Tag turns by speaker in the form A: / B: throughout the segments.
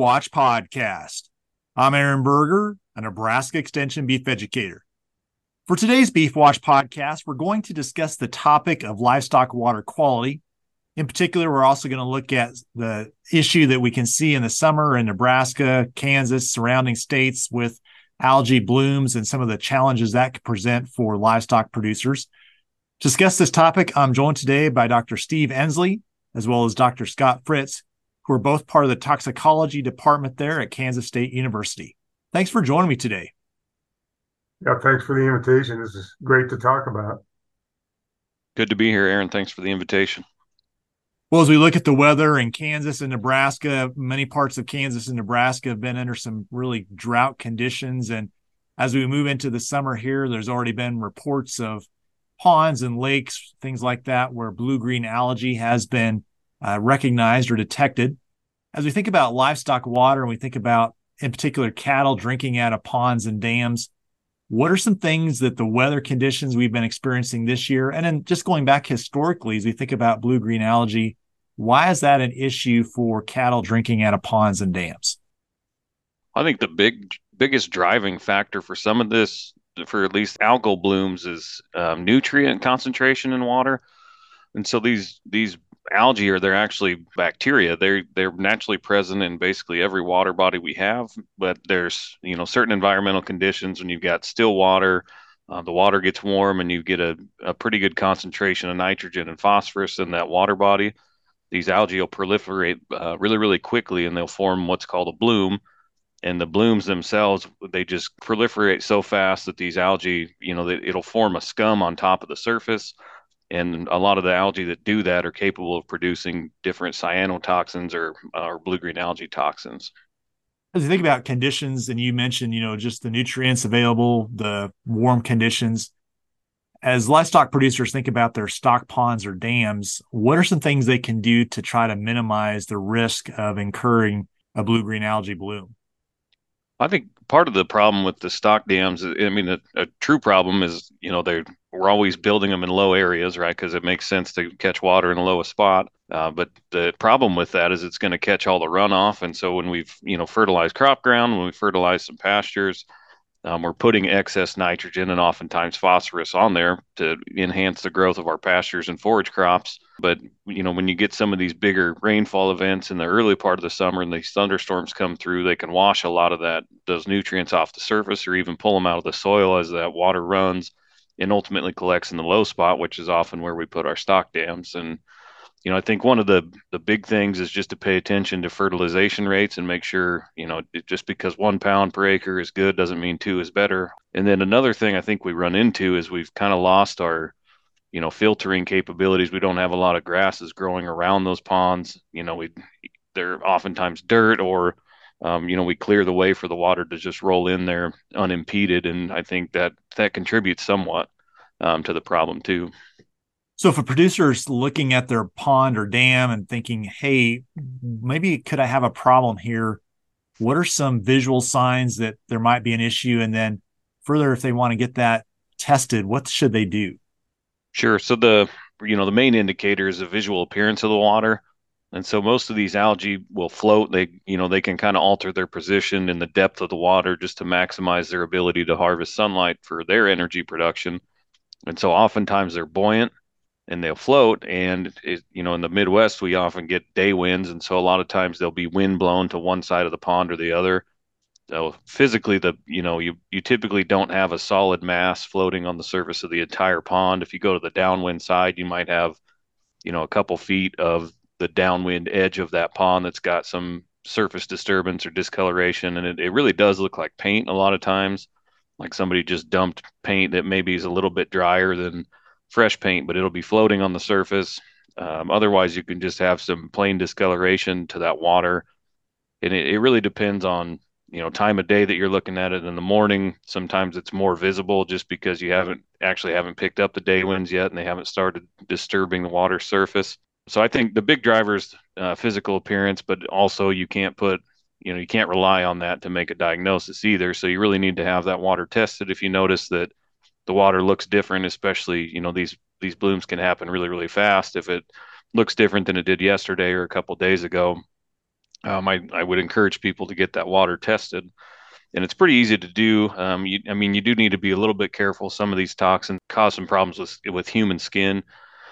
A: Watch podcast. I'm Aaron Berger, a Nebraska Extension beef educator. For today's Beef Watch podcast, we're going to discuss the topic of livestock water quality. In particular, we're also going to look at the issue that we can see in the summer in Nebraska, Kansas, surrounding states with algae blooms and some of the challenges that could present for livestock producers. To discuss this topic, I'm joined today by Dr. Steve Ensley, as well as Dr. Scott Fritz, who are both part of the toxicology department there at Kansas State University. Thanks for joining me today.
B: Yeah, thanks for the invitation. This is great to talk about.
C: Good to be here, Aaron. Thanks for the invitation.
A: Well, as we look at the weather in Kansas and Nebraska, many parts of Kansas and Nebraska have been under some really drought conditions. And as we move into the summer here, there's already been reports of ponds and lakes, things like that, where blue green algae has been uh, recognized or detected. As we think about livestock water and we think about, in particular, cattle drinking out of ponds and dams, what are some things that the weather conditions we've been experiencing this year, and then just going back historically, as we think about blue green algae, why is that an issue for cattle drinking out of ponds and dams?
C: I think the big biggest driving factor for some of this, for at least algal blooms, is um, nutrient concentration in water. And so these these algae or they're actually bacteria. They're they're naturally present in basically every water body we have. But there's you know certain environmental conditions when you've got still water, uh, the water gets warm, and you get a, a pretty good concentration of nitrogen and phosphorus in that water body. These algae will proliferate uh, really really quickly, and they'll form what's called a bloom. And the blooms themselves, they just proliferate so fast that these algae, you know, they, it'll form a scum on top of the surface and a lot of the algae that do that are capable of producing different cyanotoxins or, uh, or blue green algae toxins.
A: As you think about conditions and you mentioned you know just the nutrients available the warm conditions as livestock producers think about their stock ponds or dams what are some things they can do to try to minimize the risk of incurring a blue green algae bloom?
C: I think part of the problem with the stock dams, I mean, a, a true problem is, you know, they we're always building them in low areas, right? Because it makes sense to catch water in the lowest spot. Uh, but the problem with that is it's going to catch all the runoff. And so when we've, you know, fertilized crop ground, when we fertilize some pastures, um, we're putting excess nitrogen and oftentimes phosphorus on there to enhance the growth of our pastures and forage crops. But you know, when you get some of these bigger rainfall events in the early part of the summer and these thunderstorms come through, they can wash a lot of that those nutrients off the surface or even pull them out of the soil as that water runs and ultimately collects in the low spot, which is often where we put our stock dams. And you know, I think one of the the big things is just to pay attention to fertilization rates and make sure, you know, just because one pound per acre is good doesn't mean two is better. And then another thing I think we run into is we've kind of lost our, you know, filtering capabilities. We don't have a lot of grasses growing around those ponds. You know, we they're oftentimes dirt or um, you know, we clear the way for the water to just roll in there unimpeded, and I think that that contributes somewhat um, to the problem too.
A: So if a producer is looking at their pond or dam and thinking, hey, maybe could I have a problem here? What are some visual signs that there might be an issue? And then further, if they want to get that tested, what should they do?
C: Sure. So the you know the main indicator is the visual appearance of the water. And so most of these algae will float. They, you know, they can kind of alter their position in the depth of the water just to maximize their ability to harvest sunlight for their energy production. And so oftentimes they're buoyant and they'll float. And it, you know, in the Midwest, we often get day winds, and so a lot of times they'll be wind blown to one side of the pond or the other. So physically, the you know you you typically don't have a solid mass floating on the surface of the entire pond. If you go to the downwind side, you might have you know a couple feet of the downwind edge of that pond that's got some surface disturbance or discoloration, and it, it really does look like paint a lot of times, like somebody just dumped paint that maybe is a little bit drier than fresh paint, but it'll be floating on the surface. Um, otherwise, you can just have some plain discoloration to that water, and it, it really depends on you know time of day that you're looking at it. In the morning, sometimes it's more visible just because you haven't actually haven't picked up the day winds yet, and they haven't started disturbing the water surface. So I think the big driver is uh, physical appearance, but also you can't put you know you can't rely on that to make a diagnosis either. So you really need to have that water tested if you notice that the water looks different, especially you know these these blooms can happen really really fast. If it looks different than it did yesterday or a couple days ago, um, I, I would encourage people to get that water tested. And it's pretty easy to do. Um, you, I mean, you do need to be a little bit careful. Some of these toxins cause some problems with with human skin,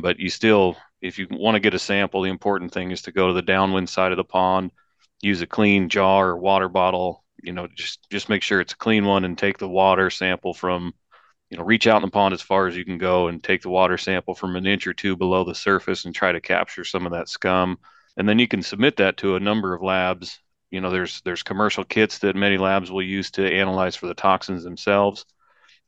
C: but you still, if you want to get a sample, the important thing is to go to the downwind side of the pond, use a clean jar or water bottle. You know, just just make sure it's a clean one and take the water sample from you know, reach out in the pond as far as you can go and take the water sample from an inch or two below the surface and try to capture some of that scum. And then you can submit that to a number of labs. You know, there's there's commercial kits that many labs will use to analyze for the toxins themselves.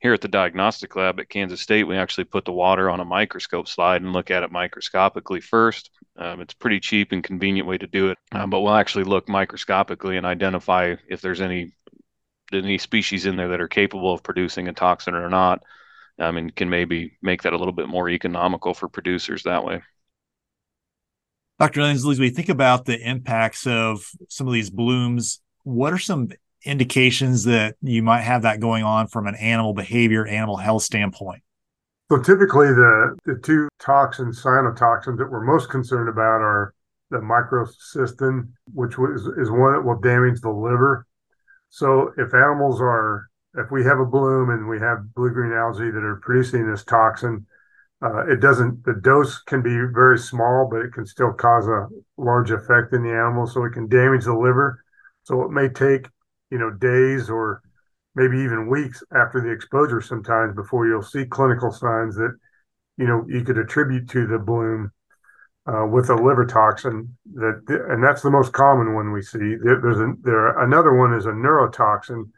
C: Here at the diagnostic lab at Kansas State, we actually put the water on a microscope slide and look at it microscopically first. Um, it's pretty cheap and convenient way to do it, um, but we'll actually look microscopically and identify if there's any any species in there that are capable of producing a toxin or not, um, and can maybe make that a little bit more economical for producers that way.
A: Dr. Ensley, as we think about the impacts of some of these blooms, what are some indications that you might have that going on from an animal behavior, animal health standpoint?
B: So typically the, the two toxins, cyanotoxins that we're most concerned about are the microcystin, which was, is one that will damage the liver so if animals are, if we have a bloom and we have blue green algae that are producing this toxin, uh, it doesn't, the dose can be very small, but it can still cause a large effect in the animal. So it can damage the liver. So it may take, you know, days or maybe even weeks after the exposure sometimes before you'll see clinical signs that, you know, you could attribute to the bloom uh, with a liver toxin that and that's the most common one we see. There, there's a, there another one is a neurotoxin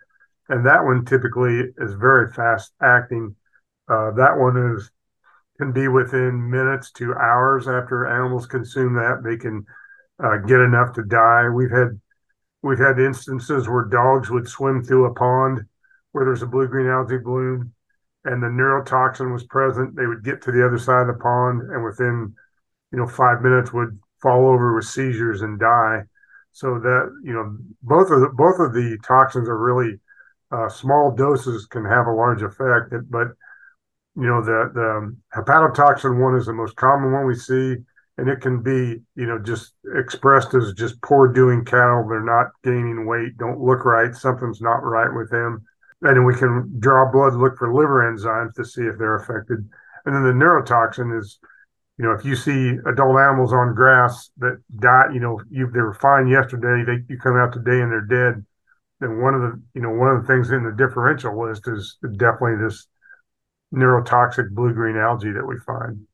B: and that one typically is very fast acting. Uh, that one is can be within minutes to hours after animals consume that. They can uh, get enough to die. We've had we've had instances where dogs would swim through a pond where there's a blue green algae bloom and the neurotoxin was present they would get to the other side of the pond and within you know, five minutes would fall over with seizures and die. So that you know, both of the, both of the toxins are really uh, small doses can have a large effect. But you know, the the hepatotoxin one is the most common one we see, and it can be you know just expressed as just poor doing cattle. They're not gaining weight, don't look right, something's not right with them. And then we can draw blood, look for liver enzymes to see if they're affected. And then the neurotoxin is you know, if you see adult animals on grass that die, you know, you they were fine yesterday, they you come out today and they're dead. Then one of the, you know, one of the things in the differential list is definitely this neurotoxic blue green algae that we find.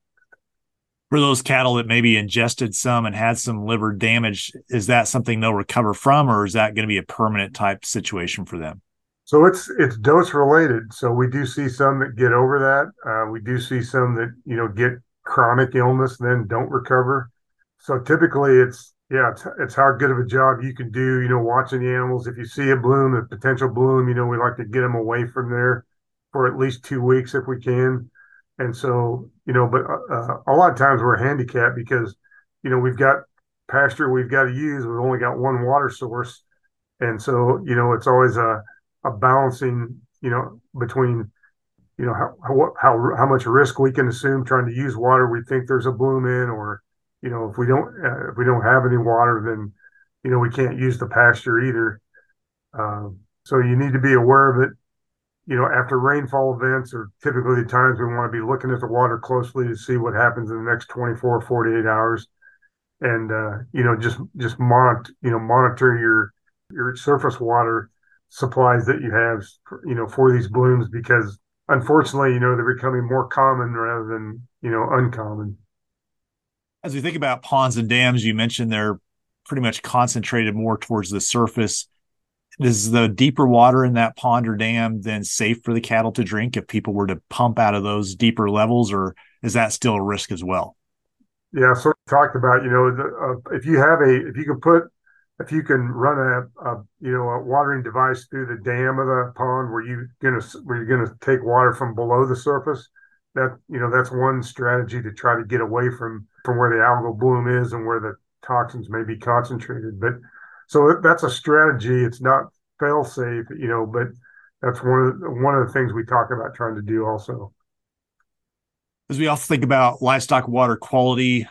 A: For those cattle that maybe ingested some and had some liver damage, is that something they'll recover from, or is that going to be a permanent type situation for them?
B: So it's it's dose related. So we do see some that get over that. Uh, we do see some that you know get chronic illness then don't recover. So typically it's yeah, it's, it's how good of a job you can do, you know, watching the animals. If you see a bloom, a potential bloom, you know, we like to get them away from there for at least two weeks if we can. And so, you know, but uh, a lot of times we're handicapped because, you know, we've got pasture we've got to use. We've only got one water source. And so, you know, it's always a, a balancing, you know, between you know how how how much risk we can assume trying to use water we think there's a bloom in, or you know if we don't uh, if we don't have any water, then you know we can't use the pasture either. Um, so you need to be aware of it. You know, after rainfall events are typically the times we want to be looking at the water closely to see what happens in the next 24 or 48 hours and uh, you know just just monitor you know monitor your your surface water supplies that you have you know for these blooms because unfortunately, you know, they're becoming more common rather than, you know, uncommon.
A: As we think about ponds and dams, you mentioned they're pretty much concentrated more towards the surface. Is the deeper water in that pond or dam then safe for the cattle to drink if people were to pump out of those deeper levels, or is that still a risk as well?
B: Yeah, so we talked about, you know, the, uh, if you have a, if you can put if you can run a, a, you know a watering device through the dam of the pond where you gonna where you're gonna take water from below the surface that you know that's one strategy to try to get away from from where the algal bloom is and where the toxins may be concentrated but so that's a strategy it's not fail safe you know but that's one of the, one of the things we talk about trying to do also
A: as we also think about livestock water quality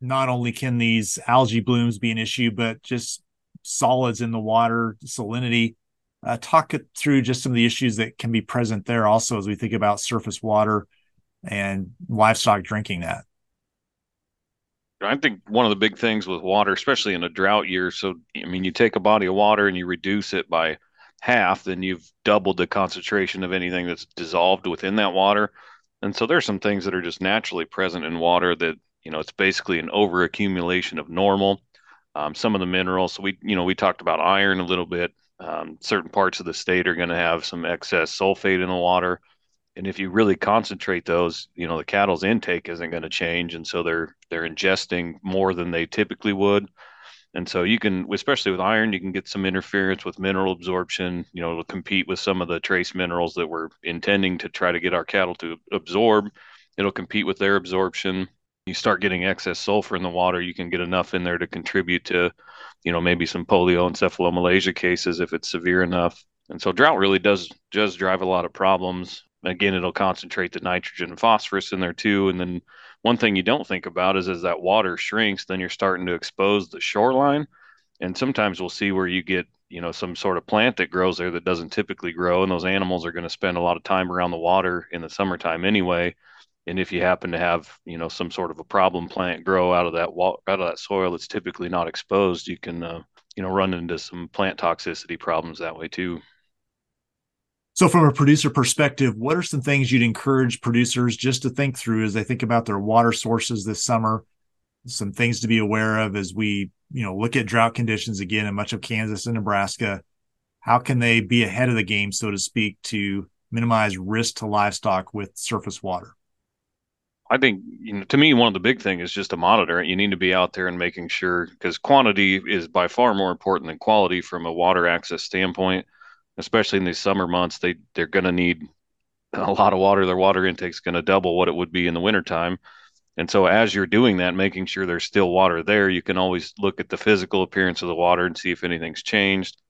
A: not only can these algae blooms be an issue, but just solids in the water, salinity. Uh, talk it through just some of the issues that can be present there also as we think about surface water and livestock drinking that.
C: I think one of the big things with water, especially in a drought year, so I mean, you take a body of water and you reduce it by half, then you've doubled the concentration of anything that's dissolved within that water. And so there's some things that are just naturally present in water that, you know, it's basically an overaccumulation of normal. Um, some of the minerals, so we, you know, we talked about iron a little bit. Um, certain parts of the state are going to have some excess sulfate in the water. And if you really concentrate those, you know, the cattle's intake isn't going to change. And so they're, they're ingesting more than they typically would. And so you can, especially with iron, you can get some interference with mineral absorption, you know, it'll compete with some of the trace minerals that we're intending to try to get our cattle to absorb. It'll compete with their absorption. You start getting excess sulfur in the water, you can get enough in there to contribute to, you know, maybe some polio cases if it's severe enough. And so drought really does does drive a lot of problems. Again, it'll concentrate the nitrogen and phosphorus in there too. And then one thing you don't think about is as that water shrinks, then you're starting to expose the shoreline. And sometimes we'll see where you get, you know, some sort of plant that grows there that doesn't typically grow. And those animals are going to spend a lot of time around the water in the summertime anyway. And if you happen to have, you know, some sort of a problem plant grow out of that out of that soil that's typically not exposed, you can, uh, you know, run into some plant toxicity problems that way too.
A: So, from a producer perspective, what are some things you'd encourage producers just to think through as they think about their water sources this summer? Some things to be aware of as we, you know, look at drought conditions again in much of Kansas and Nebraska. How can they be ahead of the game, so to speak, to minimize risk to livestock with surface water?
C: I think you know to me one of the big things is just to monitor it. You need to be out there and making sure because quantity is by far more important than quality from a water access standpoint especially in these summer months, they they're going to need a lot of water. Their water intake is going to double what it would be in the wintertime. And so as you're doing that, making sure there's still water there, you can always look at the physical appearance of the water and see if anything's changed.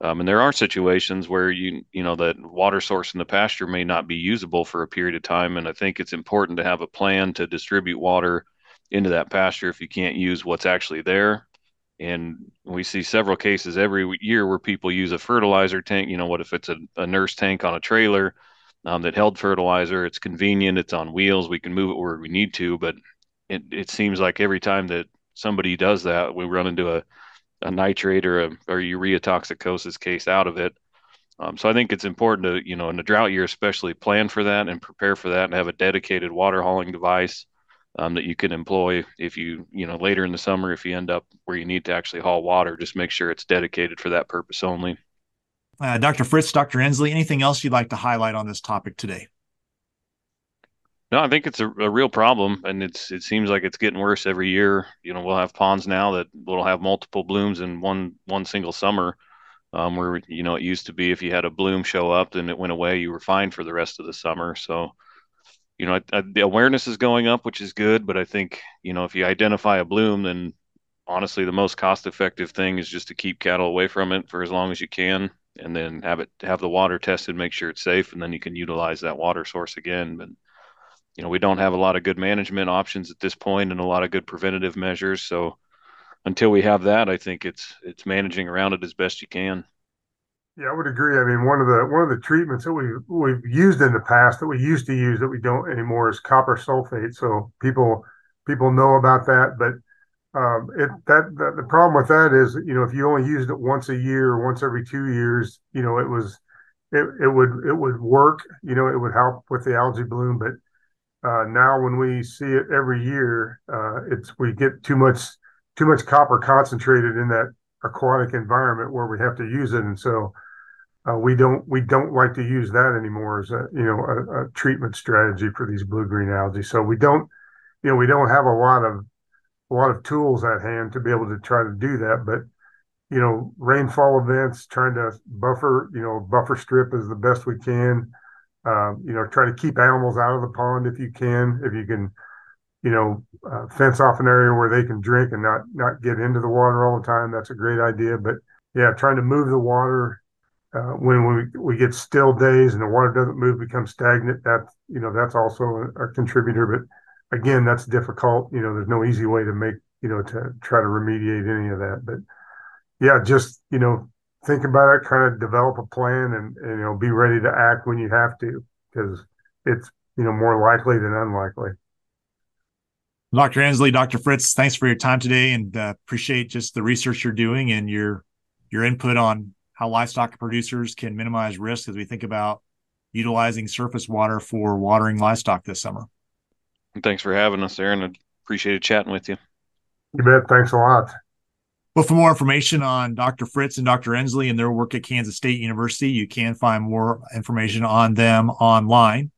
C: Um, and there are situations where you you know that water source in the pasture may not be usable for a period of time, and I think it's important to have a plan to distribute water into that pasture if you can't use what's actually there. And we see several cases every year where people use a fertilizer tank. You know, what if it's a, a nurse tank on a trailer um, that held fertilizer? It's convenient, it's on wheels, we can move it where we need to. But it, it seems like every time that somebody does that, we run into a, a nitrate or a or urea toxicosis case out of it. Um, so I think it's important to, you know, in a drought year, especially plan for that and prepare for that and have a dedicated water hauling device um, that you can employ if you you know later in the summer if you end up where you need to actually haul water just make sure it's dedicated for that purpose only.
A: Uh, dr fritz dr ensley anything else you'd like to highlight on this topic today?
C: No i think it's a, a real problem and it's it seems like it's getting worse every year. You know we'll have ponds now that will have multiple blooms in one one single summer um, where you know it used to be if you had a bloom show up and it went away you were fine for the rest of the summer. So you know, I, I, the awareness is going up, which is good. But I think, you know, if you identify a bloom, then honestly, the most cost effective thing is just to keep cattle away from it for as long as you can and then have it have the water tested, make sure it's safe, and then you can utilize that water source again. But you know, we don't have a lot of good management options at this point and a lot of good preventative measures. So until we have that, I think it's it's managing around it as best you can.
B: Yeah, I would agree. I mean, one of the one of the treatments that we we've used in the past that we used to use that we don't anymore is copper sulfate. So people people know about that, but um, it that, that the problem with that is you know if you only used it once a year or once every two years, you know it was it, it would it would work. You know it would help with the algae bloom, but uh, now when we see it every year, uh, it's we get too much too much copper concentrated in that aquatic environment where we have to use it, and so uh, we don't we don't like to use that anymore as a you know a, a, treatment strategy for these blue green algae. So we don't you know we don't have a lot of a lot of tools at hand to be able to try to do that. But you know rainfall events, trying to buffer you know buffer strip as the best we can. Uh, you know try to keep animals out of the pond if you can if you can you know uh, fence off an area where they can drink and not not get into the water all the time. That's a great idea. But yeah, trying to move the water uh, when we, we get still days and the water doesn't move, becomes stagnant, that you know that's also a, a contributor. But again, that's difficult. You know, there's no easy way to make, you know, to try to remediate any of that. But yeah, just, you know, think about it, kind of develop a plan and, and you know, be ready to act when you have to because it's, you know, more likely than unlikely.
A: Dr. Ensley, Dr. Fritz, thanks for your time today and uh, appreciate just the research you're doing and your your input on how livestock producers can minimize risk as we think about utilizing surface water for watering livestock this summer.
C: Thanks for having us, Aaron. I appreciated chatting with you.
B: You bet. Thanks a lot.
A: Well, for more information on Dr. Fritz and Dr. Ensley and their work at Kansas State University, you can find more information on them online.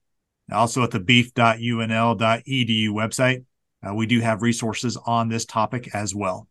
A: Also at the beef.unl.edu website, uh, we do have resources on this topic as well.